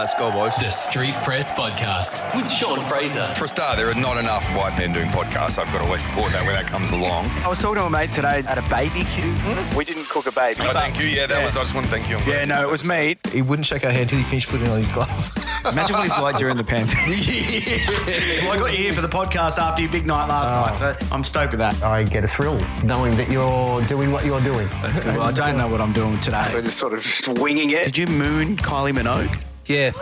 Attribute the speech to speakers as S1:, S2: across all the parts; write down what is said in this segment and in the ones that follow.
S1: Let's go, boys.
S2: The Street Press Podcast with Sean Fraser.
S3: For a start, there are not enough white men doing podcasts. I've got to always support that when that comes along.
S4: I was talking to a mate today at a baby queue. Hmm? We didn't cook a baby.
S3: Oh, thank you. Yeah, that
S4: Yeah.
S3: was. I just want to thank you.
S4: Yeah, no, it was meat.
S1: He wouldn't shake our hand till he finished putting on his glove.
S4: Imagine what he's like during the pandemic. well, I got you here for the podcast after your big night last night, so oh. I'm stoked with that.
S5: I get a thrill knowing that you're doing what you're doing.
S4: That's good. Well, I don't know what I'm doing today. We're just sort of just winging it. Did you moon Kylie Minogue?
S1: Yeah.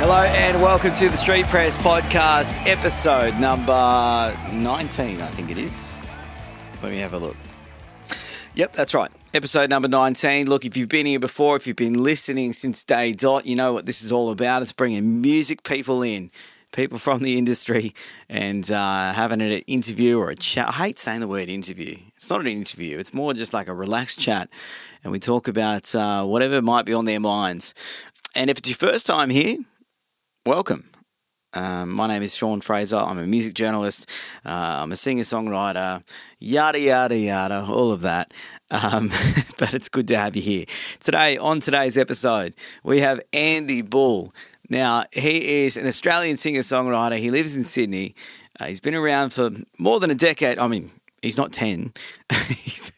S6: Hello and welcome to the Street Press Podcast, episode number 19, I think it is. Let me have a look. Yep, that's right. Episode number 19. Look, if you've been here before, if you've been listening since day dot, you know what this is all about. It's bringing music people in, people from the industry, and uh, having an interview or a chat. I hate saying the word interview. It's not an interview, it's more just like a relaxed chat. And we talk about uh, whatever might be on their minds. And if it's your first time here, welcome. Um, my name is Sean Fraser. I'm a music journalist. Uh, I'm a singer songwriter, yada, yada, yada, all of that. Um, but it's good to have you here. Today, on today's episode, we have Andy Bull. Now, he is an Australian singer songwriter. He lives in Sydney. Uh, he's been around for more than a decade. I mean, he's not 10. He's-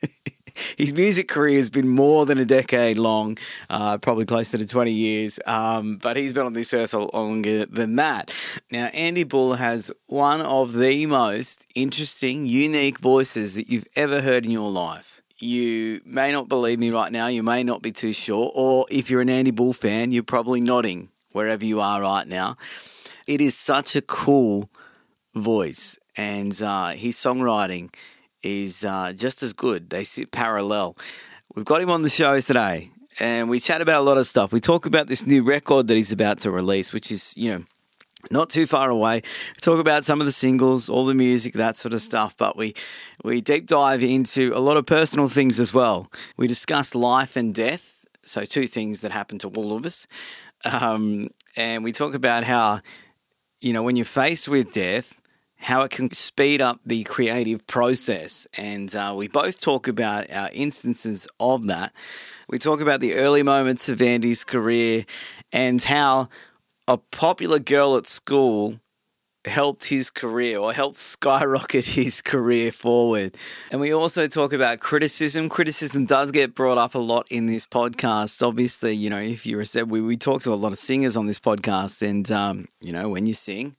S6: his music career has been more than a decade long, uh, probably closer to 20 years, um, but he's been on this earth longer than that. Now, Andy Bull has one of the most interesting, unique voices that you've ever heard in your life. You may not believe me right now, you may not be too sure, or if you're an Andy Bull fan, you're probably nodding wherever you are right now. It is such a cool voice, and uh, his songwriting is uh, just as good. They sit parallel. We've got him on the show today, and we chat about a lot of stuff. We talk about this new record that he's about to release, which is, you know, not too far away. We talk about some of the singles, all the music, that sort of stuff, but we we deep dive into a lot of personal things as well. We discuss life and death, so two things that happen to all of us, um, and we talk about how you know when you're faced with death, how it can speed up the creative process, and uh, we both talk about our instances of that. We talk about the early moments of Andy's career and how a popular girl at school helped his career or helped skyrocket his career forward. And we also talk about criticism. Criticism does get brought up a lot in this podcast. Obviously, you know, if you're a we, we talk to a lot of singers on this podcast, and um, you know, when you sing,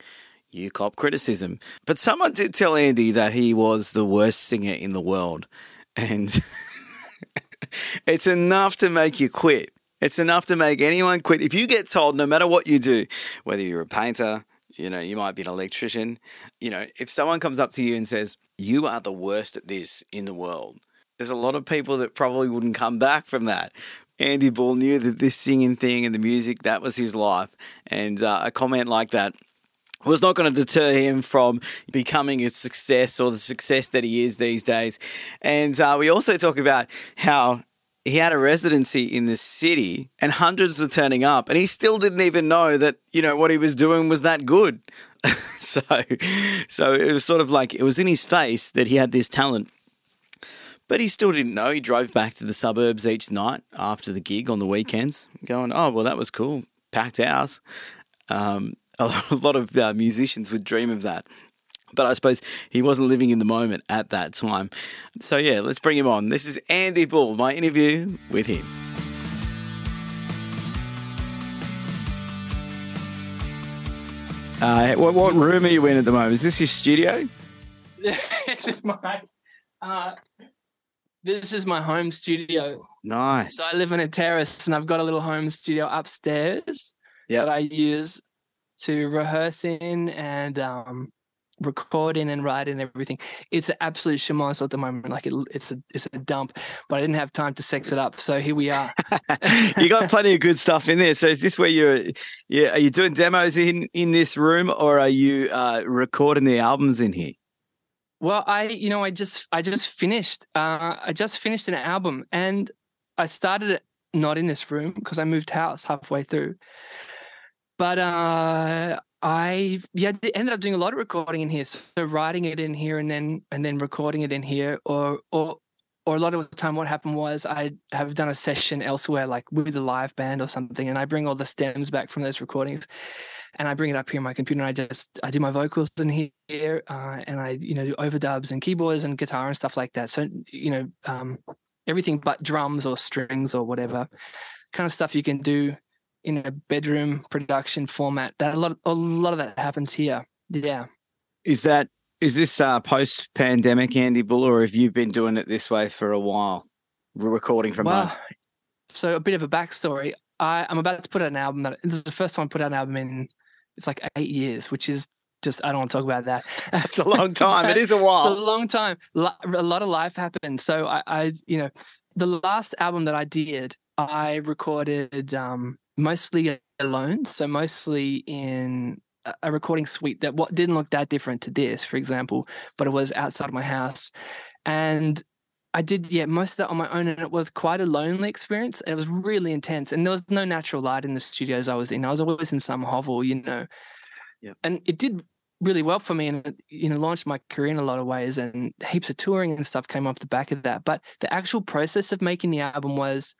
S6: you cop criticism. But someone did tell Andy that he was the worst singer in the world. And it's enough to make you quit. It's enough to make anyone quit. If you get told, no matter what you do, whether you're a painter, you know, you might be an electrician, you know, if someone comes up to you and says, you are the worst at this in the world, there's a lot of people that probably wouldn't come back from that. Andy Bull knew that this singing thing and the music, that was his life. And uh, a comment like that was not going to deter him from becoming a success or the success that he is these days. And uh, we also talk about how he had a residency in the city and hundreds were turning up and he still didn't even know that, you know, what he was doing was that good. so so it was sort of like it was in his face that he had this talent. But he still didn't know. He drove back to the suburbs each night after the gig on the weekends, going, "Oh, well, that was cool. Packed house." Um, a lot of uh, musicians would dream of that. But I suppose he wasn't living in the moment at that time. So, yeah, let's bring him on. This is Andy Bull, my interview with him. Uh, what, what room are you in at the moment? Is this your studio?
S7: this is my uh, this is my home studio.
S6: Nice.
S7: So I live in a terrace and I've got a little home studio upstairs
S6: Yep.
S7: that I use to rehearsing and um, record in and writing and everything. It's an absolute shamoz at the moment. Like it, it's a it's a dump, but I didn't have time to sex it up. So here we are.
S6: you got plenty of good stuff in there. So is this where you're? Yeah, are you doing demos in in this room, or are you uh, recording the albums in here?
S7: Well, I, you know, I just, I just finished, uh, I just finished an album, and I started it not in this room because I moved house halfway through. But uh, I, yeah, ended up doing a lot of recording in here. So writing it in here, and then and then recording it in here, or or or a lot of the time what happened was I have done a session elsewhere, like with a live band or something, and I bring all the stems back from those recordings, and I bring it up here on my computer, and I just I do my vocals in here, uh, and I you know do overdubs and keyboards and guitar and stuff like that. So you know um, everything but drums or strings or whatever kind of stuff you can do in a bedroom production format. That a lot a lot of that happens here. Yeah.
S6: Is that is this uh, post pandemic, Andy Bull, or have you been doing it this way for a while? We're recording from
S7: Well,
S6: home.
S7: so a bit of a backstory. I, I'm about to put out an album that this is the first time I put out an album in it's like eight years, which is just I don't want to talk about that.
S6: It's a long time. it is a
S7: It's a long time. A lot of life happened. So I, I, you know, the last album that I did, I recorded um, mostly alone. So mostly in a- recording suite that what didn't look that different to this, for example, but it was outside of my house, and I did yeah most of that on my own, and it was quite a lonely experience. It was really intense, and there was no natural light in the studios I was in. I was always in some hovel, you know,
S6: Yep.
S7: and it did really well for me and it, you know launched my career in a lot of ways and heaps of touring and stuff came off the back of that but the actual process of making the album was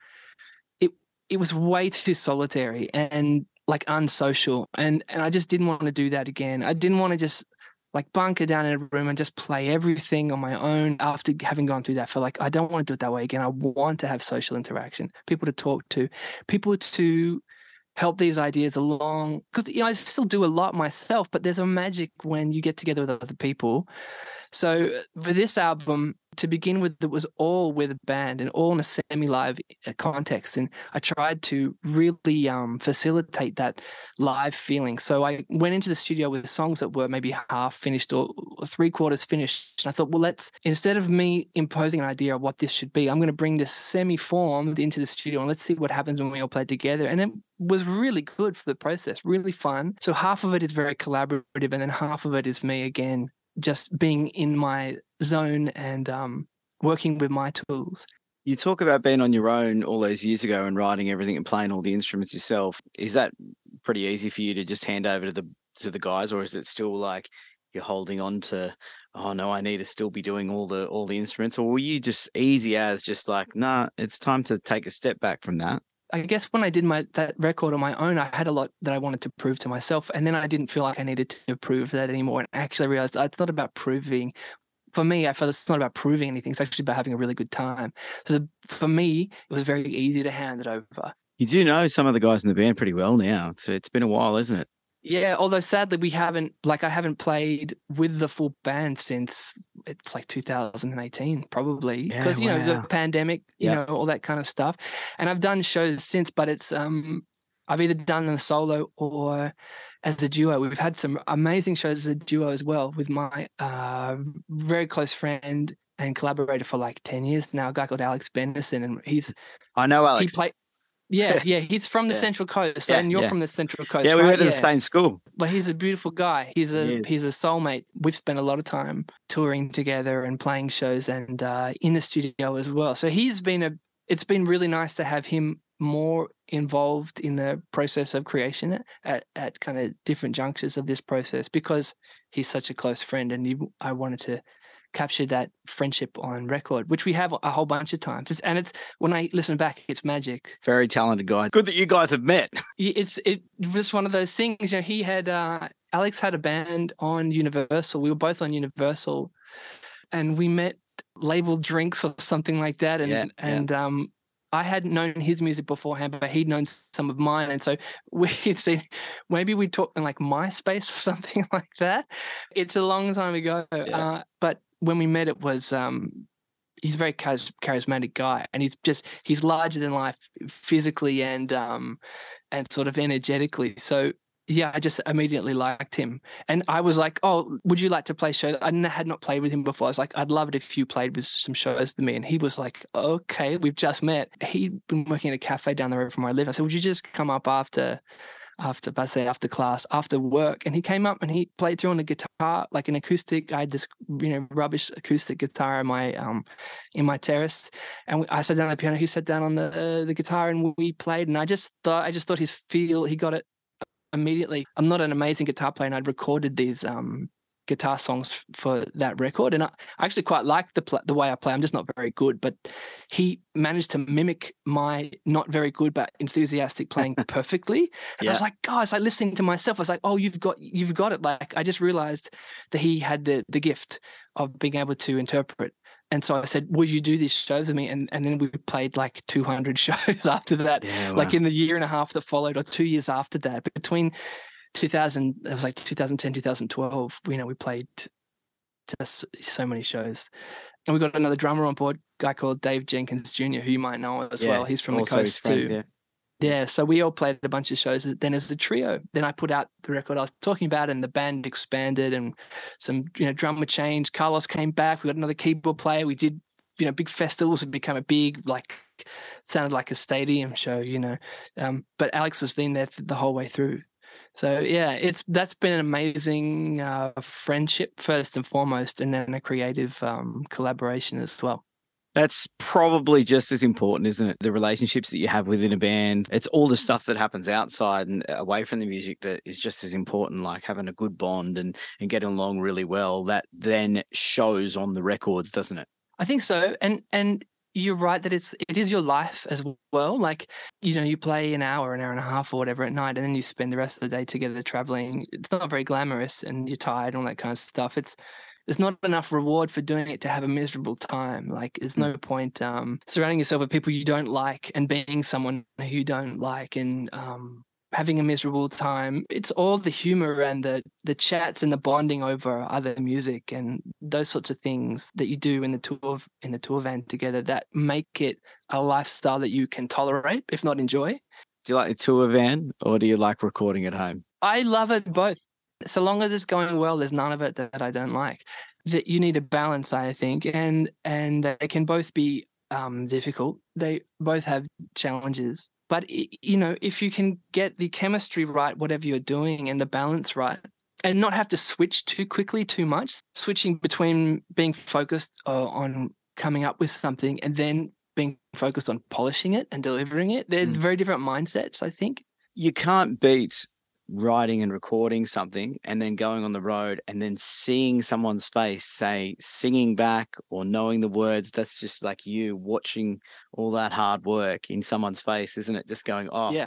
S7: it was way too solitary and like unsocial. And and I just didn't want to do that again. I didn't want to just like bunker down in a room and just play everything on my own after having gone through that for like I don't want to do it that way again. I want to have social interaction people to talk to people to help these ideas along. Because you know I still do a lot myself, but there's a magic when you get together with other people. So for this album, to begin with, it was all with a band and all in a semi-live uh, context, and I tried to really um, facilitate that live feeling. So I went into the studio with songs that were maybe half finished or or three quarters finished, and I thought, well, let's instead of me imposing an idea of what this should be, I'm going to bring this semi-formed into the studio and let's see what happens when we all play together. And it was really good for the process, really fun. So half of it is very collaborative, and then half of it is me again, just being in my zone and um, working with my tools.
S6: You talk about being on your own all those years ago and writing everything and playing all the instruments yourself. Is that pretty easy for you to just hand over to the to the guys, or is it still like you're holding on to? Oh no, I need to still be doing all the all the instruments, or were you just easy as just like, nah, it's time to take a step back from that?
S7: I guess when I did my that record on my own, I had a lot that I wanted to prove to myself, and then I didn't feel like I needed to prove that anymore. And actually, realized it's not about proving. For me, I felt it's not about proving anything. It's actually about having a really good time. So the, for me, it was very easy to hand it over.
S6: You do know some of the guys in the band pretty well now. So it's been a while, isn't it?
S7: Yeah, although sadly we haven't like I haven't played with the full band since it's like 2018 probably
S6: Yeah,
S7: because you know the pandemic, you
S6: Yep.
S7: know all that kind of stuff. And I've done shows since but it's um I've either done them solo or as a duo. We've had some amazing shows as a duo as well with my uh very close friend and collaborator for like 10 years now, a guy called Alex Benderson and he's
S6: I know,
S7: he
S6: Alex.
S7: played yeah, yeah, he's from the
S6: Yeah.
S7: Central Coast,
S6: Yeah,
S7: and you're
S6: yeah.
S7: from the Central Coast.
S6: yeah, we
S7: right?
S6: went to the same school.
S7: but he's a beautiful guy. He's a
S6: is.
S7: he's a soulmate. We've spent a lot of time touring together and playing shows and uh, in the studio as well. So he's been a. It's been really nice to have him more involved in the process of creation at at, at kind of different junctures of this process because he's such a close friend and he, I wanted to capture that friendship on record, which we have a whole bunch of times. It's, and it's when I listen back, it's magic.
S6: Very talented guy. Good that you guys have met.
S7: It's it was one of those things. You know, he had uh, Alex had a band on Universal. We were both on Universal, and we met labeled drinks or something like that. And
S6: Yeah, yeah.
S7: and um, I hadn't known his music beforehand, but he'd known some of mine, and so we'd seen maybe we talked in like MySpace or something like that. It's a long time ago, uh, but when we met, it was um, he's a very charismatic guy and he's just he's larger than life physically and um and sort of energetically. So yeah i just immediately liked him. And i was like oh would you like to play show? I had not played with him before. I was like i'd love it if you played with some shows with me. And he was like okay we've just met. He'd been working at a cafe down the road from where i live. I said would you just come up after after I say after class, after work, and he came up and he played through on a guitar, like an acoustic. I had this, you know, rubbish acoustic guitar in my um in my terrace, and we, I sat down on the piano. He sat down on the uh, the guitar, and we played. And I just thought, I just thought his feel, he got it immediately. I'm not an amazing guitar player, and I'd recorded these um guitar songs for that record, and I, I actually quite like the pl- the way I play. I'm just not very good, but he managed to mimic my not very good but enthusiastic playing perfectly. And I was
S6: Yeah.
S7: like, guys, like listening to myself, I was like, oh, you've got you've got it. Like I just realized that he had the the gift of being able to interpret. And so I said, "Will you do these shows with me?" And and then we played like 200 shows after that
S6: Yeah,
S7: like in the year and a half that followed or two years after that between 2000 it was like 2010 2012 you know we played just so many shows and we got another drummer on board guy called dave jenkins jr who you might know as
S6: Yeah,
S7: well he's from the coast
S6: friend,
S7: too
S6: yeah.
S7: yeah, so we all played a bunch of shows then as a trio. Then I put out the record I was talking about, and the band expanded, and some you know drummer changed. Carlos came back. We got another keyboard player. We did you know big festivals. It became a big like sounded like a stadium show, you know. Um, but Alex has been there th- the whole way through. So yeah, it's that's been an amazing uh, friendship first and foremost, and then a creative um, collaboration as well.
S6: That's probably just as important, isn't it? The relationships that you have within a band. It's all the stuff that happens outside and away from the music that is just as important, like having a good bond and, and getting along really well. That then shows on the records, doesn't it?
S7: I think so, and and you're right that it's it is your life as well. Like you know, you play an hour, an hour and a half, or whatever at night, and then you spend the rest of the day together traveling. It's not very glamorous, and you're tired, and all that kind of stuff. It's there's not enough reward for doing it to have a miserable time. Like there's no point um, surrounding yourself with people you don't like and being someone who you don't like and um, having a miserable time. It's all the humor and the the chats and the bonding over other music and those sorts of things that you do in the tour in the tour van together that make it a lifestyle that you can tolerate, if not enjoy.
S6: Do you like the tour van or do you like recording at home?
S7: I love it both. So long as it's going well, there's none of it that I don't like. That you need a balance, I think, and and they can both be um, difficult. They both have challenges, but you know, if you can get the chemistry right, whatever you're doing, and the balance right, and not have to switch too quickly, too much, switching between being focused uh, on coming up with something and then being focused on polishing it and delivering it. They're
S6: Mm.
S7: very different mindsets, I think.
S6: You can't beat writing and recording something and then going on the road and then seeing someone's face say singing back or knowing the words that's just like you watching all that hard work in someone's face isn't it? Just going oh
S7: Yeah.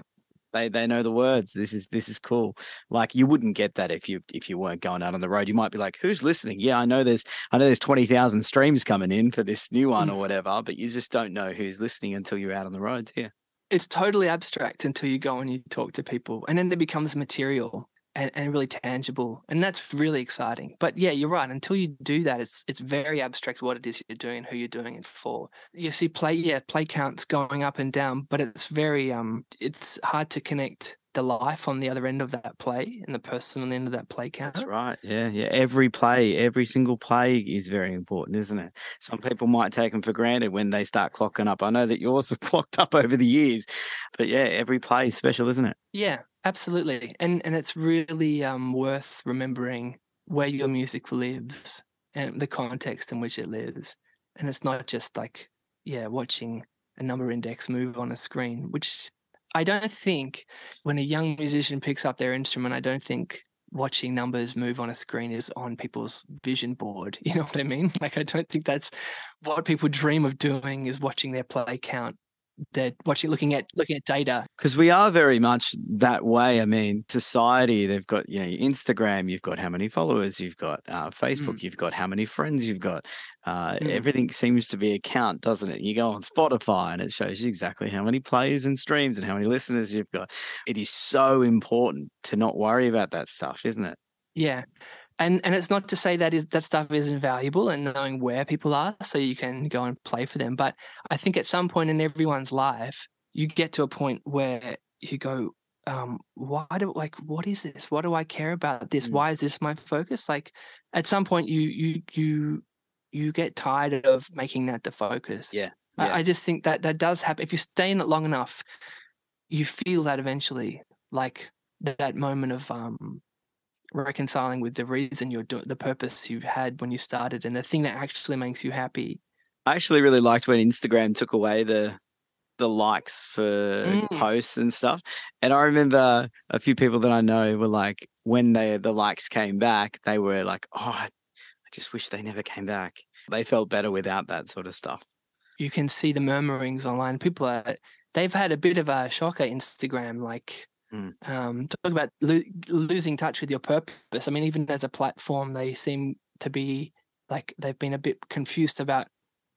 S6: they they know the words. This is this is cool. Like you wouldn't get that if you if you weren't going out on the road. You might be like who's listening? Yeah i know there's i know there's 20,000 streams coming in for this new one
S7: Mm.
S6: or whatever but you just don't know who's listening until you're out on the roads yeah
S7: it's totally abstract until you go and you talk to people and then it becomes material and, and really tangible and that's really exciting. But yeah you're right until you do that it's it's very abstract what it is you're doing who you're doing it for. You see play yeah play counts going up and down but it's very um it's hard to connect the life on the other end of that play and the person on the end of that play count
S6: That's right. Yeah, yeah. Every play, every single play is very important, isn't it? Some people might take them for granted when they start clocking up. I know that yours have clocked up over the years, but yeah, every play is special, isn't it?
S7: Yeah, absolutely. And and it's really um worth remembering where your music lives and the context in which it lives. And it's not just like, yeah, watching a number index move on a screen, which I don't think when a young musician picks up their instrument, I don't think watching numbers move on a screen is on people's vision board. You know what I mean? Like I don't think that's what people dream of doing is watching their play count. They're watching looking at looking at data
S6: Because we are very much that way. I mean, society, they've got, you know, Instagram, you've got how many followers, you've got uh, Facebook, you've got how many friends you've got. Uh,
S7: Mm.
S6: Everything seems to be a count, doesn't it? You go on Spotify and it shows you exactly how many plays and streams and how many listeners you've got. It is so important to not worry about that stuff, isn't it?
S7: Yeah. And and it's not to say that is that stuff isn't valuable and knowing where people are so you can go and play for them. But I think at some point in everyone's life, you get to a point where you go, um, why do like what is this? What do I care about this?
S6: Mm.
S7: Why is this my focus? Like at some point you you you you get tired of making that the focus.
S6: Yeah,
S7: I,
S6: yeah.
S7: I just think that that does happen. If you stay in it long enough, you feel that eventually, like that moment of um reconciling with the reason you're doing the purpose you've had when you started and the thing that actually makes you happy.
S6: I actually really liked when Instagram took away the the likes for
S7: Mm.
S6: posts and stuff. And I remember a few people that I know were like, when they the likes came back, they were like, "Oh, I I just wish they never came back." They felt better without that sort of stuff.
S7: You can see the murmurings online. People are they've had a bit of a shocker Instagram, like
S6: Mm.
S7: um, talk about lo- losing touch with your purpose. I mean, even as a platform, they seem to be like they've been a bit confused about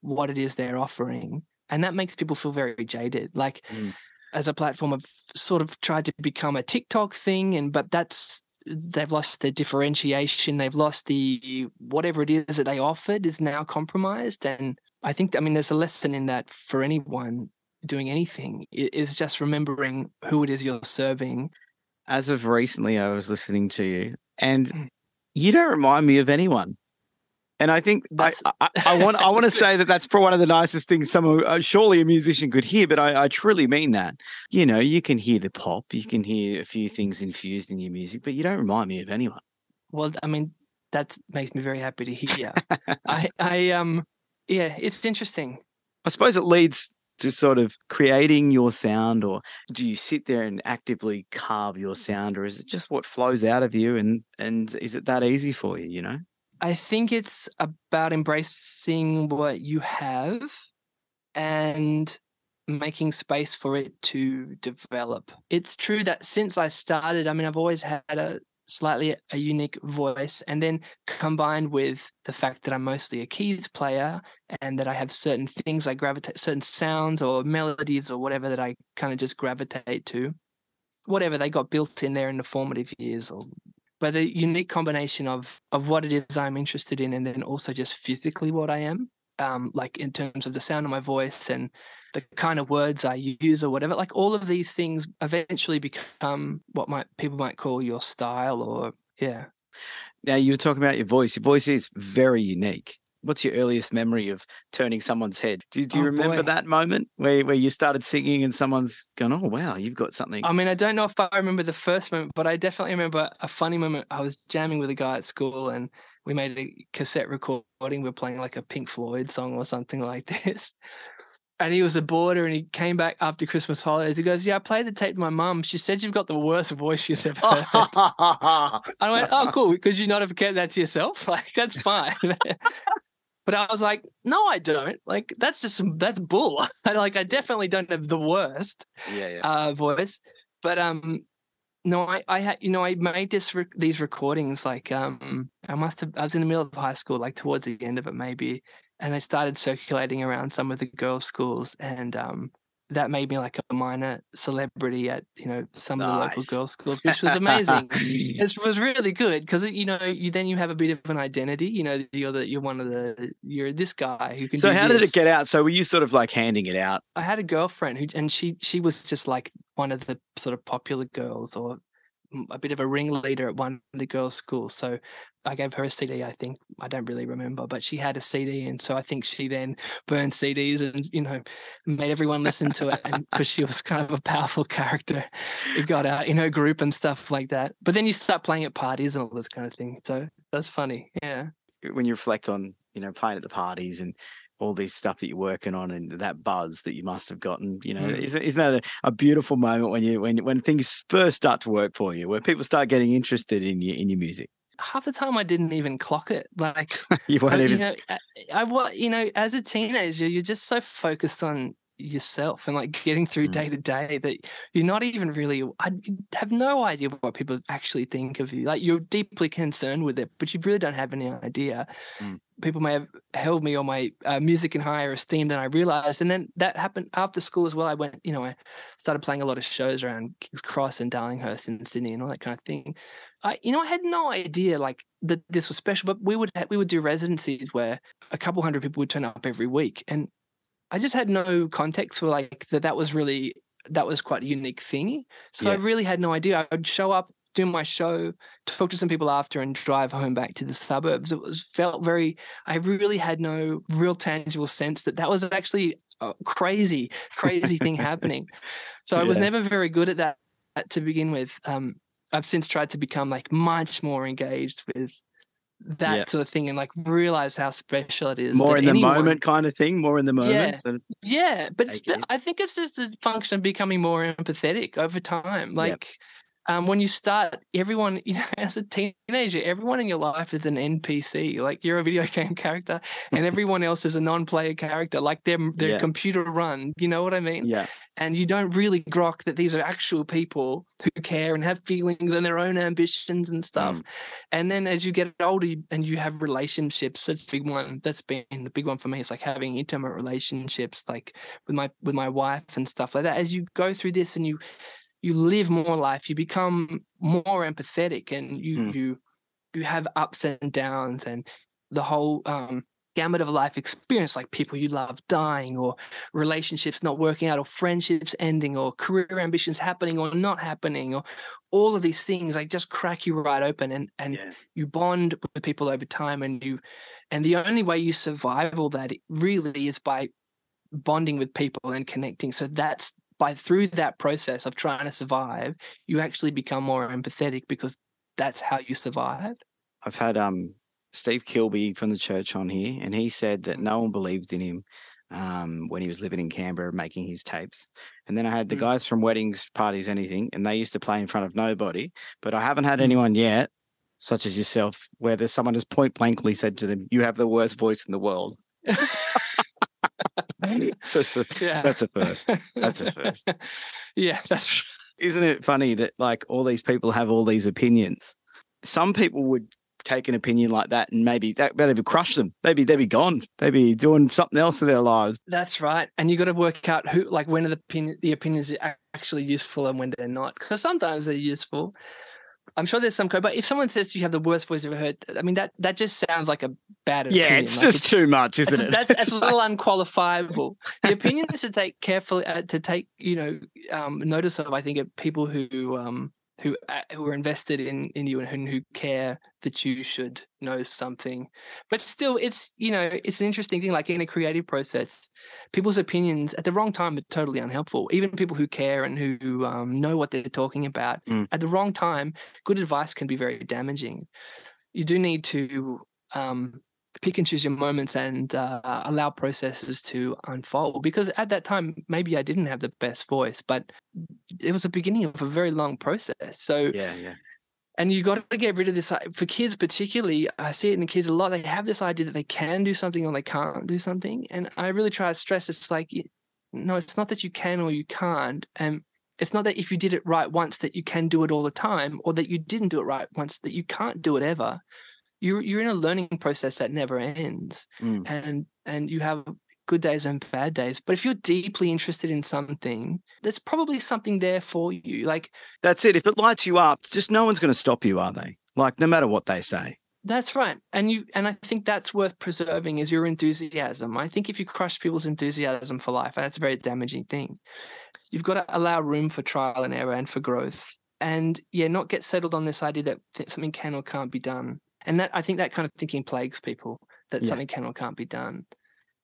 S7: what it is they're offering, and that makes people feel very jaded. Like
S6: Mm.
S7: as a platform, I've sort of tried to become a TikTok thing, and but that's they've lost their differentiation. They've lost the whatever it is that they offered is now compromised, and I think I mean there's a lesson in that for anyone doing anything is just remembering who it is you're serving.
S6: As of recently, I was listening to you, and
S7: Mm.
S6: you don't remind me of anyone. And I think I, I, I want I want to say that that's probably one of the nicest things someone uh, surely a musician could hear, but I, I truly mean that. You know, you can hear the pop, you can hear a few things infused in your music, but you don't remind me of anyone.
S7: Well, I mean that makes me very happy to hear. I I um yeah, it's interesting.
S6: I suppose it leads to sort of creating your sound, or do you sit there and actively carve your mm-hmm. sound, or is it just what flows out of you? And and is it that easy for you? You know?
S7: I think it's about embracing what you have and making space for it to develop. It's true that since I started, I mean, I've always had a slightly a unique voice, and then combined with the fact that I'm mostly a keys player and that I have certain things I gravitate, certain sounds or melodies or whatever that I kind of just gravitate to, whatever they got built in there in the formative years or but the unique combination of of what it is I'm interested in, and then also just physically what I am, um, like in terms of the sound of my voice and the kind of words I use or whatever. Like all of these things eventually become what might people might call your style, or yeah.
S6: Now you were talking about your voice. Your voice is very unique. What's your earliest memory of turning someone's head? Do, do you
S7: Oh,
S6: remember
S7: boy.
S6: that moment where, where you started singing and someone's gone, "Oh wow, you've got something."
S7: I mean, I don't know if I remember the first moment, but I definitely remember a funny moment. I was jamming with a guy at school and we made a cassette recording. We're playing like a Pink Floyd song or something like this. And he was a boarder and he came back after Christmas holidays. He goes, Yeah, I played the tape to my mum. She said you've got the worst voice she's ever heard. I went, Oh, cool. Could you not have kept that to yourself? Like, that's fine. but I was like, No, I don't. Like, that's just that's bull. Like, I definitely don't have the worst
S6: yeah, yeah.
S7: uh, voice. But um, no, I I had you know I made this rec- these recordings like um I must have I was in the middle of high school like towards the end of it maybe, and they started circulating around some of the girls' schools and um that made me like a minor celebrity at you know some of the local girls' schools, which was amazing. it was really good because you know you then you have a bit of an identity. You know you're the you're one of the you're this guy who can.
S6: so how did it get out? So were you sort of like handing it out?
S7: I had a girlfriend who, and she she was just like one of the sort of popular girls or a bit of a ringleader at one of the girls' schools. So I gave her a CD. I think I don't really remember, but she had a CD, and so I think she then burned CDs and you know made everyone listen to it, because she was kind of a powerful character, it got out in her group and stuff like that. But then you start playing at parties and all this kind of thing. So that's funny. Yeah.
S6: when you reflect on you know playing at the parties and all these stuff that you're working on and that buzz that you must have gotten you know
S7: Mm.
S6: isn't, isn't that a, a beautiful moment when you when when things first start to work for you where people start getting interested in your in your music
S7: Half the time I didn't even clock it. Like
S6: you
S7: I-
S6: won't
S7: you
S6: even
S7: know, I, I wa- you know, as a teenager, you're just so focused on yourself and like getting through
S6: Mm.
S7: day to day that you're not even really. I have no idea what people actually think of you. Like you're deeply concerned with it, but you really don't have any idea.
S6: Mm.
S7: People may have held me or my uh, music in higher esteem than I realized, and then that happened after school as well. I went, you know, I started playing a lot of shows around Kings Cross and Darlinghurst and Sydney and all that kind of thing. I, you know, I had no idea like that this was special, but we would we would do residencies where a couple hundred people would turn up every week, and I just had no context for like that. That was really that was quite a unique thing. So I really had no idea. I'd show up, do my show, talk to some people after, and drive home back to the suburbs. It was felt very. I really had no real tangible sense that that was actually a crazy, crazy thing happening. So I was never very good at that to begin with. Um, I've since tried to become like much more engaged with that
S6: Yeah.
S7: sort of thing and like realize how special it is.
S6: more in the
S7: anyone-
S6: moment kind of thing more in the moment
S7: Yeah. Yeah, but I think it's just a function of becoming more empathetic over time. Like, um, when you start, everyone, you know, as a teenager, everyone in your life is an NPC. Like you're a video game character, and everyone else is a non-player character. Like they're they're
S6: Yeah.
S7: computer run. You know what I mean?
S6: Yeah.
S7: And you don't really grok that these are actual people who care and have feelings and their own ambitions and stuff.
S6: Mm.
S7: And then as you get older and you have relationships, that's the big one. That's been the big one for me. It's like having intimate relationships, like with my with my wife and stuff like that. As you go through this and you you live more life, you become more empathetic and you
S6: Mm.
S7: you you have ups and downs and the whole um gamut of life experience like people you love dying or relationships not working out or friendships ending or career ambitions happening or not happening or all of these things like just crack you right open and and
S6: Yeah.
S7: you bond with people over time and you and the only way you survive all that really is by bonding with people and connecting so that's by through that process of trying to survive you actually become more empathetic because that's how you survive
S6: I've had um Steve Kilbey from the church on here, and he said that no one believed in him um, when he was living in Canberra making his tapes. And then I had the
S7: Mm.
S6: guys from weddings, parties, anything, and they used to play in front of nobody. But I haven't had
S7: Mm.
S6: anyone yet, such as yourself, where there's someone has point blankly said to them, "You have the worst voice in the world." So, so, so that's a first. That's a first.
S7: yeah that's
S6: Isn't it funny that like all these people have all these opinions? Some people would take an opinion like that and maybe that maybe crush them. Maybe they'd be gone. They'd be doing something else in their lives.
S7: That's right, and you got to work out who, like, when are the opinion, the opinions actually useful and when they're not. Because sometimes they're useful. I'm sure there's some code, but if someone says you have the worst voice I've ever heard, I mean that that just sounds like a bad opinion.
S6: Yeah, it's
S7: like,
S6: just too much, isn't
S7: it's,
S6: it?
S7: That's, that's
S6: It's
S7: a
S6: like-
S7: little unqualifiable. The opinion is to take carefully uh, to take you know um, notice of. I think of people who um, who uh, who are invested in in you and who, who care that you should know something. But still, it's you know it's an interesting thing. Like in a creative process, people's opinions at the wrong time are totally unhelpful. Even people who care and who um, know what they're talking about
S6: Mm.
S7: at the wrong time, good advice can be very damaging. You do need to um, pick and choose your moments and uh, allow processes to unfold because at that time maybe i didn't have the best voice but it was the beginning of a very long process so
S6: yeah, yeah.
S7: and you got to get rid of this for kids particularly i see it in the kids a lot they have this idea that they can do something or they can't do something and i really try to stress it's like no it's not that you can or you can't and it's not that if you did it right once that you can do it all the time or that you didn't do it right once that you can't do it ever you're you're in a learning process that never ends
S6: Mm.
S7: and and you have good days and bad days but if you're deeply interested in something there's probably something there for you like
S6: That's it. If it lights you up, just no one's going to stop you, are they? Like, no matter what they say.
S7: That's right. And you and I think that's worth preserving is your enthusiasm. I think if you crush people's enthusiasm for life, that's a very damaging thing. You've got to allow room for trial and error and for growth. And yeah, not get settled on this idea that something can or can't be done. And that I think that kind of thinking plagues people that
S6: Yeah.
S7: something can or can't be done.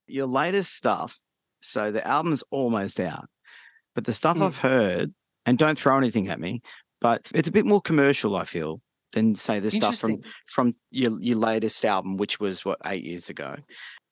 S6: Your latest stuff. So the album's almost out, but the stuff
S7: Mm.
S6: I've heard, and don't throw anything at me, but it's a bit more commercial. I feel than say the stuff from from your your latest album, which was what eight years ago.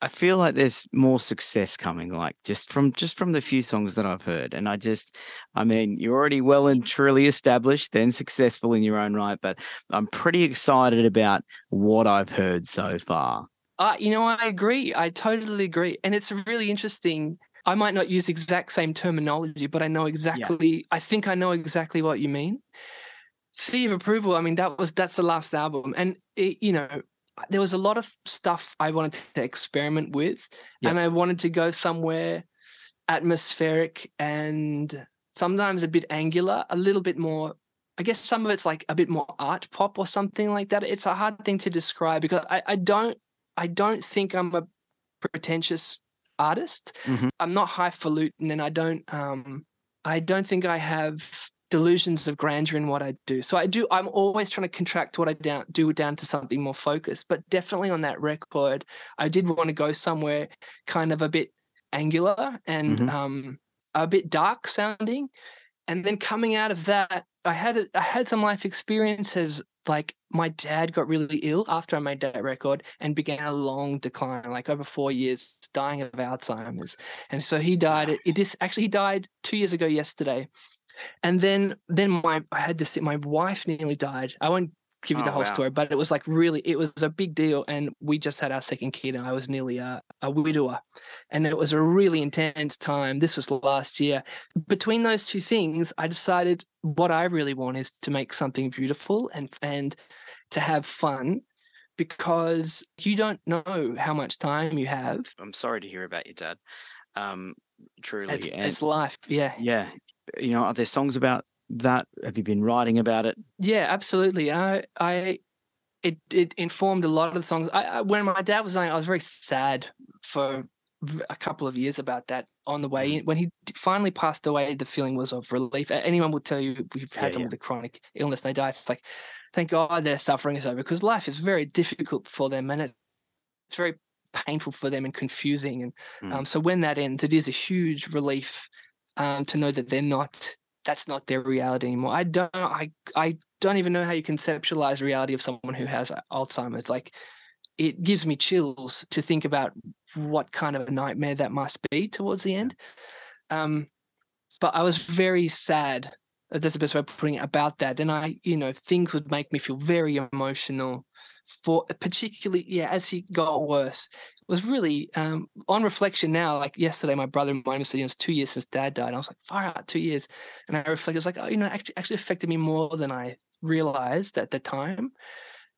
S6: I feel like there's more success coming, like just from just from the few songs that I've heard. And I just, I mean, you're already well and truly established, then successful in your own right. But I'm pretty excited about what I've heard so far.
S7: Uh, you know, I agree. I totally agree. And it's really interesting. I might not use exact same terminology, but I know exactly, I think I know exactly what you mean. Sea of Approval, I mean, that was, that's the last album. And, it, you know, there was a lot of stuff I wanted to experiment with. And I wanted to go somewhere atmospheric and sometimes a bit angular, a little bit more. I guess some of it's like a bit more art pop or something like that. It's a hard thing to describe because I, I don't I don't think I'm a pretentious artist.
S6: Mhm.
S7: I'm not highfalutin, and I don't um I don't think I have delusions of grandeur in what I do. So I do. I'm always trying to contract what I down, do down to something more focused. But definitely on that record, I did want to go somewhere kind of a bit angular and
S6: Mhm.
S7: um a bit dark sounding. And then coming out of that, I had a, I had some life experiences. Like my dad got really ill after I made that record and began a long decline, like over four years, dying of Alzheimer's. And so he died. It this actually he died two years ago yesterday. And then then my I had this my wife nearly died. I won't give you the
S6: Oh,
S7: whole
S6: wow.
S7: story, but it was like really it was a big deal. And we just had our second kid, and I was nearly a, a widower, and it was a really intense time. This was last year. Between those two things, I decided what I really want is to make something beautiful and and to have fun because you don't know how much time you have.
S6: I'm sorry to hear about your dad. Um, truly,
S7: It's,
S6: and
S7: it's life. Yeah.
S6: yeah, you know, are there songs about that? Have you been writing about it?
S7: Yeah, absolutely. I, I, it, it informed a lot of the songs. I, I when my dad was dying, I was very sad for a couple of years about that. On the way when he finally passed away, the feeling was of relief. Anyone will tell you we've had
S6: Yeah,
S7: someone
S6: yeah.
S7: with a chronic illness, and they die. It's like, thank God their suffering is over because life is very difficult for them, and it's, it's very painful for them and confusing. And
S6: Mm.
S7: um, so when that ends, it is a huge relief um, to know that they're not. That's not their reality anymore. I don't. I I don't even know how you conceptualize reality of someone who has Alzheimer's. Like, it gives me chills to think about what kind of a nightmare that must be towards the end. Um, but I was very sad. uh, That's the best way of putting it about that. And I, you know, things would make me feel very emotional. For particularly, yeah, as he got worse, was really um, on reflection now. Like yesterday, my brother reminded me, said, you know, it's two years since dad died. And I was like, far out, two years. And I reflected, I was like, oh, you know, actually, actually affected me more than I realized at the time.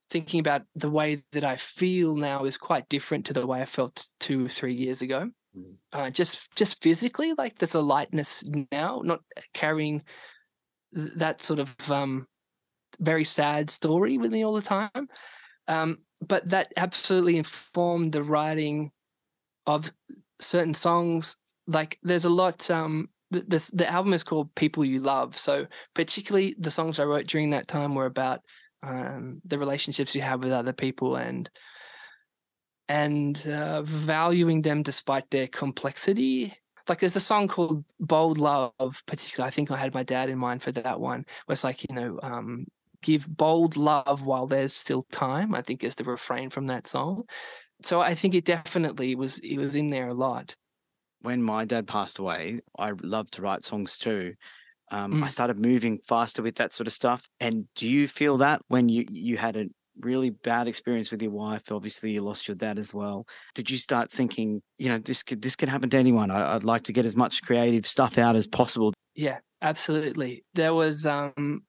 S7: Thinking about the way that I feel now is quite different to the way I felt two or three years ago.
S6: Mm.
S7: Uh, just just physically, like there's a lightness now, not carrying that sort of um, very sad story with me all the time. Um, but that absolutely informed the writing of certain songs. Like there's a lot. Um, this the album is called "People You Love," so particularly the songs I wrote during that time were about um, the relationships you have with other people and and uh, valuing them despite their complexity. Like there's a song called "Bold Love," particularly. I think I had my dad in mind for that one. Where it's like you know, um, give bold love while there's still time. I think is the refrain from that song. So I think it definitely was. It was in there a lot.
S6: When my dad passed away, I loved to write songs too. Um, I
S7: Mm.
S6: started moving faster with that sort of stuff. And do you feel that when you you had a really bad experience with your wife? Obviously, you lost your dad as well. Did you start thinking, you know, this could this could happen to anyone? I, I'd like to get as much creative stuff out as possible.
S7: Yeah, absolutely. There was um,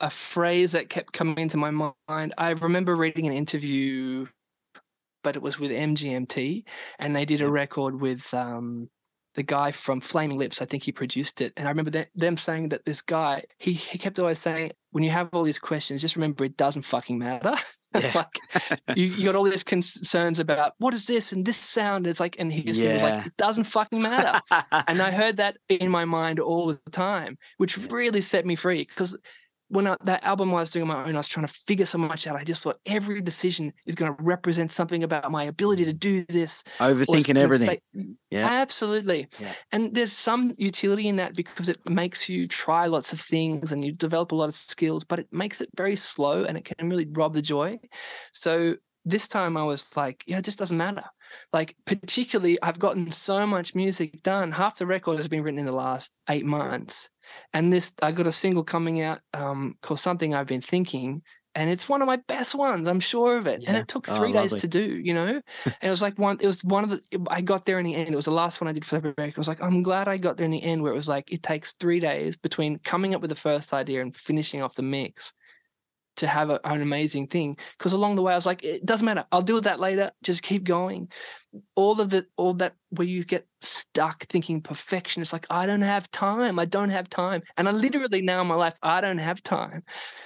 S7: a phrase that kept coming into my mind. I remember reading an interview, but it was with MGMT, and they did a record with um, the guy from Flaming Lips. I think he produced it, and I remember them saying that this guy he he kept always saying, when you have all these questions, just remember it doesn't fucking matter.
S6: Yeah.
S7: like you, you got all these concerns about what is this and this sound. It's like, and his thing was like, it doesn't fucking matter and I heard that in my mind all the time, which really set me free. Because when I, that album I was doing on my own, I was trying to figure so much out. I just thought every decision is going to represent something about my ability to do this.
S6: Overthinking everything.
S7: say- mm,
S6: Yeah.
S7: absolutely.
S6: Yeah.
S7: And there's some utility in that because it makes you try lots of things and you develop a lot of skills, but it makes it very slow and it can really rob the joy. So this time I was like, yeah, it just doesn't matter. Like, particularly, I've gotten so much music done. Half the record has been written in the last eight months. And this, I got a single coming out um, called Something I've Been Thinking. And it's one of my best ones, I'm sure of it. And it took
S6: Oh,
S7: three days to do, you know? and it was like one, it was one of the, I got there in the end. It was the last one I did for the record. I was like, I'm glad I got there in the end where it was like, it takes three days between coming up with the first idea and finishing off the mix to have a, an amazing thing. Because along the way, I was like, it doesn't matter. I'll deal with that later. Just keep going. All of the, all that where you get stuck thinking perfection. It's like, I don't have time. I don't have time. And I literally now in my life, I don't have time.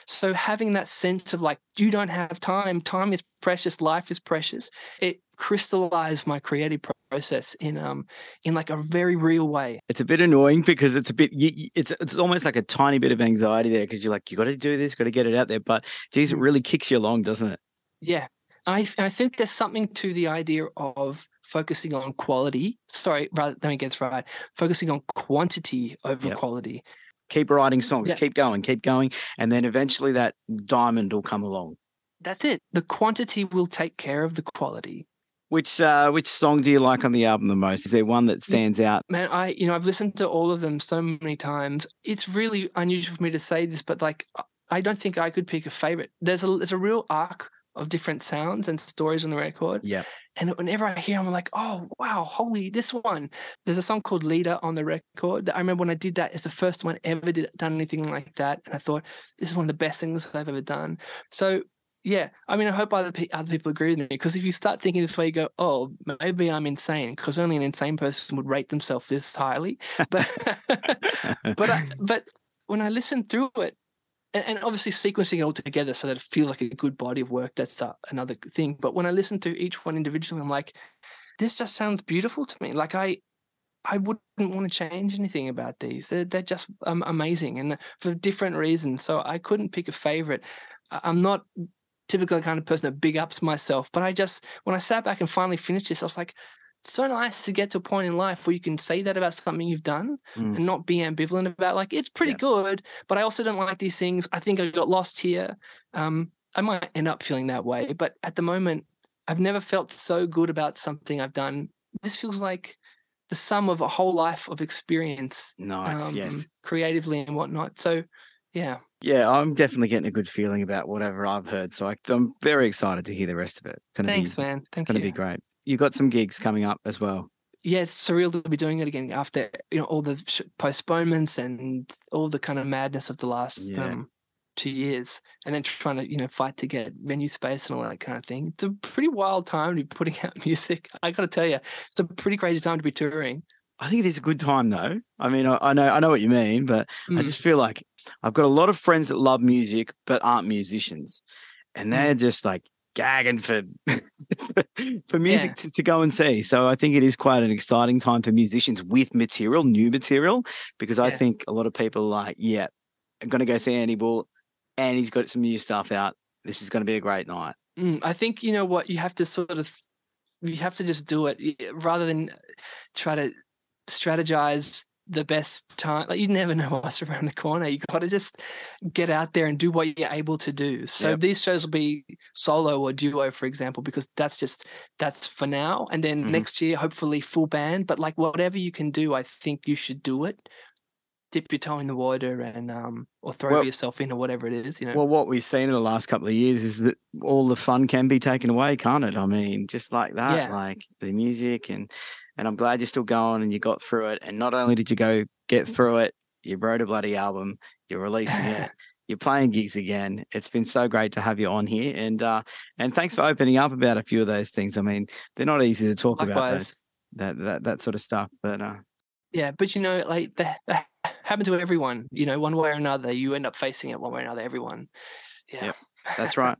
S7: So having that sense of like, you don't have time. Time is precious. Life is precious. It crystallized my creative process in um in like a very real way.
S6: It's a bit annoying because it's a bit. You, it's it's almost like a tiny bit of anxiety there because you're like you got to do this, got to get it out there. But geez, it
S7: Mm.
S6: really kicks you along, doesn't it?
S7: Yeah. I I think there's something to the idea of focusing on quality. Sorry, rather let me get this right. Focusing on quantity over
S6: Yep.
S7: quality.
S6: Keep writing songs,
S7: Yeah.
S6: keep going, keep going, and then eventually that diamond will come along.
S7: That's it. The quantity will take care of the quality.
S6: Which uh, which song do you like on the album the most? Is there one that stands out?
S7: Man, I you know I've listened to all of them so many times. It's really unusual for me to say this, but like I don't think I could pick a favorite. There's a there's a real arc of different sounds and stories on the record.
S6: Yeah.
S7: And whenever I hear them, I'm like, oh wow, holy this one. There's a song called Leader on the record. that I remember when I did that, it's the first one I ever did done anything like that. And I thought, this is one of the best things I've ever done. So yeah, I mean, I hope other, pe- other people agree with me because if you start thinking this way, you go, oh, maybe I'm insane because only an insane person would rate themselves this highly. But but I, but when I listen through it, and, and, obviously sequencing it all together so that it feels like a good body of work, that's uh, another thing. But when I listen to each one individually, I'm like, this just sounds beautiful to me. Like I I wouldn't want to change anything about these. They're, they're just um, amazing and for different reasons. So I couldn't pick a favorite. I'm not typically the kind of person that big ups myself. But I just, when I sat back and finally finished this, I was like, so nice to get to a point in life where you can say that about something you've done mm. and not be ambivalent about like it's pretty yeah. good, but I also don't like these things. I think I got lost here. Um, I might end up feeling that way, but at the moment, I've never felt so good about something I've done. This feels like the sum of a whole life of experience.
S6: Nice, um, yes,
S7: creatively and whatnot. So, yeah,
S6: yeah, I'm definitely getting a good feeling about whatever I've heard. So I, am very excited to hear the rest of it.
S7: Gonna Thanks,
S6: be,
S7: man. Thank
S6: it's going to be great. You got some gigs coming up as well.
S7: Yeah, it's surreal to be doing it again after you know all the postponements and all the kind of madness of the last yeah. um, two years, and then trying to you know fight to get venue space and all that kind of thing. It's a pretty wild time to be putting out music. I got to tell you, it's a pretty crazy time to be touring.
S6: I think it is a good time though. I mean, I, I know I know what you mean, but mm. I just feel like I've got a lot of friends that love music but aren't musicians, and they're mm. just like gagging for for music yeah. to, to go and see. So I think it is quite an exciting time for musicians with material, new material, because yeah. I think a lot of people are like, yeah, I'm going to go see Andy Bull, and he's got some new stuff out. This is going to be a great night.
S7: Mm, I think you know what you have to sort of you have to just do it rather than try to strategize the best time. Like you never know what's around the corner. You got to just get out there and do what you're able to do. So yep. these shows will be solo or duo, for example, because that's just that's for now. And then mm-hmm. next year, hopefully full band. But like whatever you can do, I think you should do it. Dip your toe in the water and um or throw well, yourself in or whatever it is, you know.
S6: Well, what we've seen in the last couple of years is that all the fun can be taken away, can't it? I mean, just like that, yeah. like the music and and I'm glad you're still going and you got through it. And not only did you go get through it, you wrote a bloody album, you're releasing it, you're playing gigs again. It's been so great to have you on here. And uh, and thanks for opening up about a few of those things. I mean, they're not easy to talk Likewise. about those, that that that sort of stuff. But uh,
S7: yeah, but you know, like that, that happened to everyone. You know, one way or another, you end up facing it one way or another. Everyone. Yeah, yep,
S6: that's right.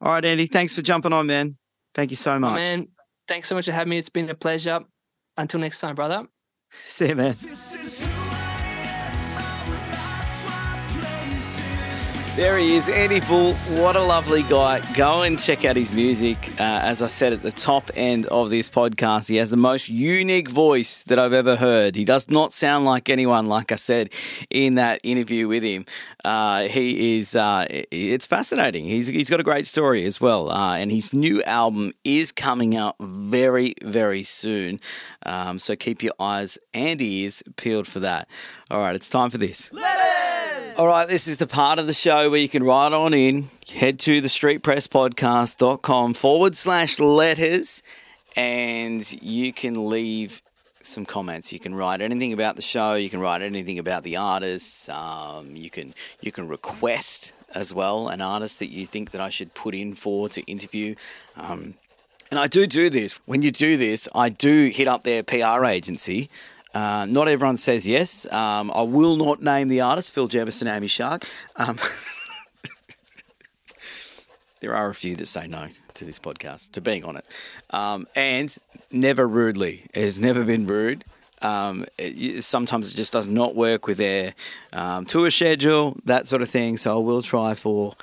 S6: All right, Andy. Thanks for jumping on, man. Thank you so much. Oh,
S7: man, thanks so much for having me. It's been a pleasure. Until next time, brother.
S6: See you, man. There he is, Andy Bull. What a lovely guy. Go and check out his music. Uh, as I said at the top end of this podcast, he has the most unique voice that I've ever heard. He does not sound like anyone, like I said in that interview with him. Uh, he is, uh, it's fascinating. He's, he's got a great story as well. Uh, and his new album is coming out very, very soon. Um, so keep your eyes and ears peeled for that. All right, it's time for this. Letters! All right, this is the part of the show where you can write on in, head to the streetpresspodcast.com forward slash letters, and you can leave some comments. You can write anything about the show. You can write anything about the artists. Um, you can you can request as well an artist that you think that I should put in for to interview. Um, and I do do this. When you do this, I do hit up their PR agency uh, not everyone says yes. Um, I will not name the artist, Phil Jamieson, Amy Shark. Um, there are a few that say no to this podcast, to being on it. Um, and never rudely. It has never been rude. Um, it, sometimes it just does not work with their um, tour schedule, that sort of thing. So I will try for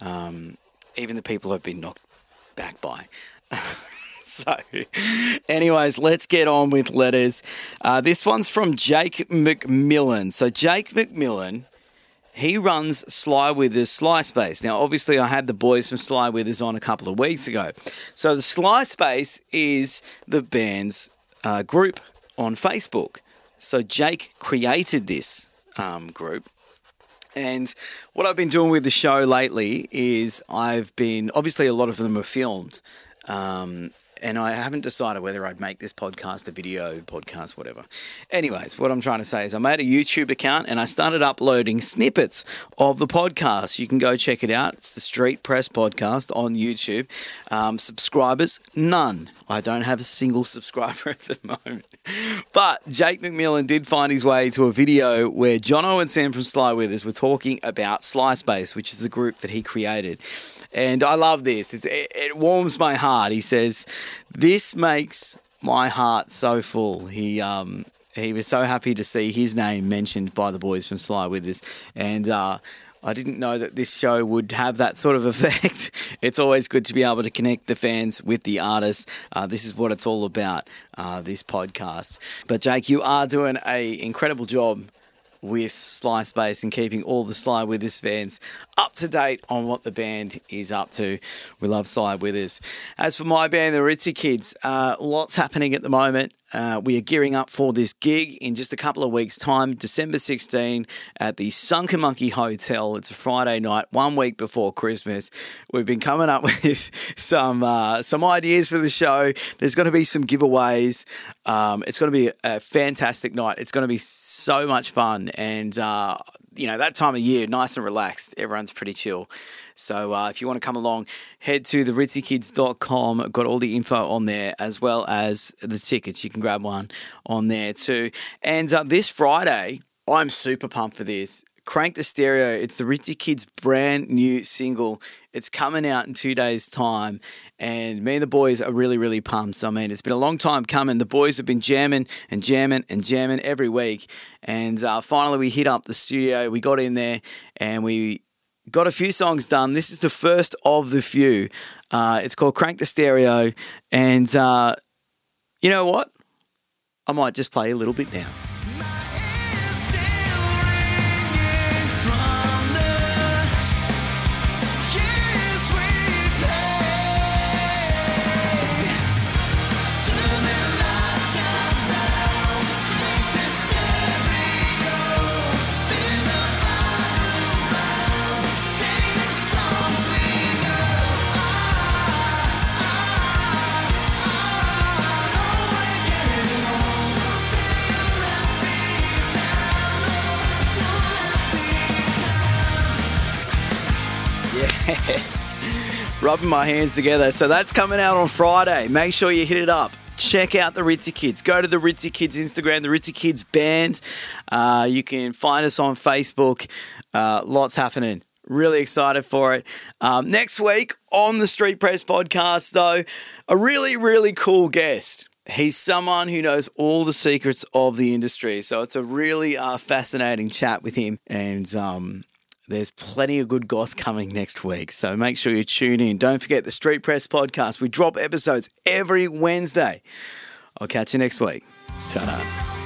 S6: um, even the people I've been knocked back by. so, anyways, let's get on with letters. Uh, this one's from Jake McMillan. So, Jake McMillan He runs Sly Withers Sly Space. Now, obviously, I had the boys from Sly Withers on a couple of weeks ago. So, the Sly Space is the band's uh, group on Facebook. So, Jake created this um, group. And what I've been doing with the show lately is I've been, obviously, a lot of them are filmed. Um, and I haven't decided whether I'd make this podcast a video podcast, whatever. Anyways, what I'm trying to say is I made a YouTube account and I started uploading snippets of the podcast. You can go check it out. It's the Street Press Podcast on YouTube. Um, subscribers, none. I don't have a single subscriber at the moment. But Jake McMillan did find his way to a video where Jono and Sam from Sly Withers were talking about Sly Space, which is the group that he created. And I love this. It's, it, warms my heart. He says, This makes my heart so full. He, um, he was so happy to see his name mentioned by the boys from Sly Withers. And, uh, I didn't know that this show would have that sort of effect. It's always good to be able to connect the fans with the artists. Uh, this is what it's all about, uh, this podcast. But Jake, you are doing a incredible job with Sly Space and keeping all the Sly Withers fans up to date on what the band is up to. We love Sly Withers. As for my band, the Ritzy Kids, uh, lots happening at the moment. Uh, we are gearing up for this gig in just a couple of weeks' time, December 16 at the Sunken Monkey Hotel. It's a Friday night, one week before Christmas. We've been coming up with some uh, some ideas for the show. There's going to be some giveaways. Um, it's going to be a fantastic night. It's going to be so much fun, and uh, you know that time of year, nice and relaxed. Everyone's pretty chill. So uh, if you want to come along, head to theritzykids.com. I've got all the info on there as well as the tickets. You can grab one on there too. And uh, this Friday, I'm super pumped for this. Crank the Stereo. It's the Ritzy Kids brand new single. It's coming out in two days' time, and me and the boys are really, really pumped. So, I mean, it's been a long time coming. The boys have been jamming and jamming and jamming every week, and uh, finally we hit up the studio. We got in there and we got a few songs done. This is the first of the few. Uh, it's called Crank the Stereo, and uh, you know what? I might just play a little bit now. Yes. Rubbing my hands together. So that's coming out on Friday. Make sure you hit it up. Check out the Ritzy Kids. Go to the Ritzy Kids Instagram, the Ritzy Kids Band. Uh, you can find us on Facebook. Uh, lots happening. Really excited for it. Um, next week on the Street Press podcast, though, a really, really cool guest. He's someone who knows all the secrets of the industry. So it's a really uh, fascinating chat with him. And um, there's plenty of good goss coming next week. So make sure you tune in. Don't forget the Street Press podcast. We drop episodes every Wednesday. I'll catch you next week. ta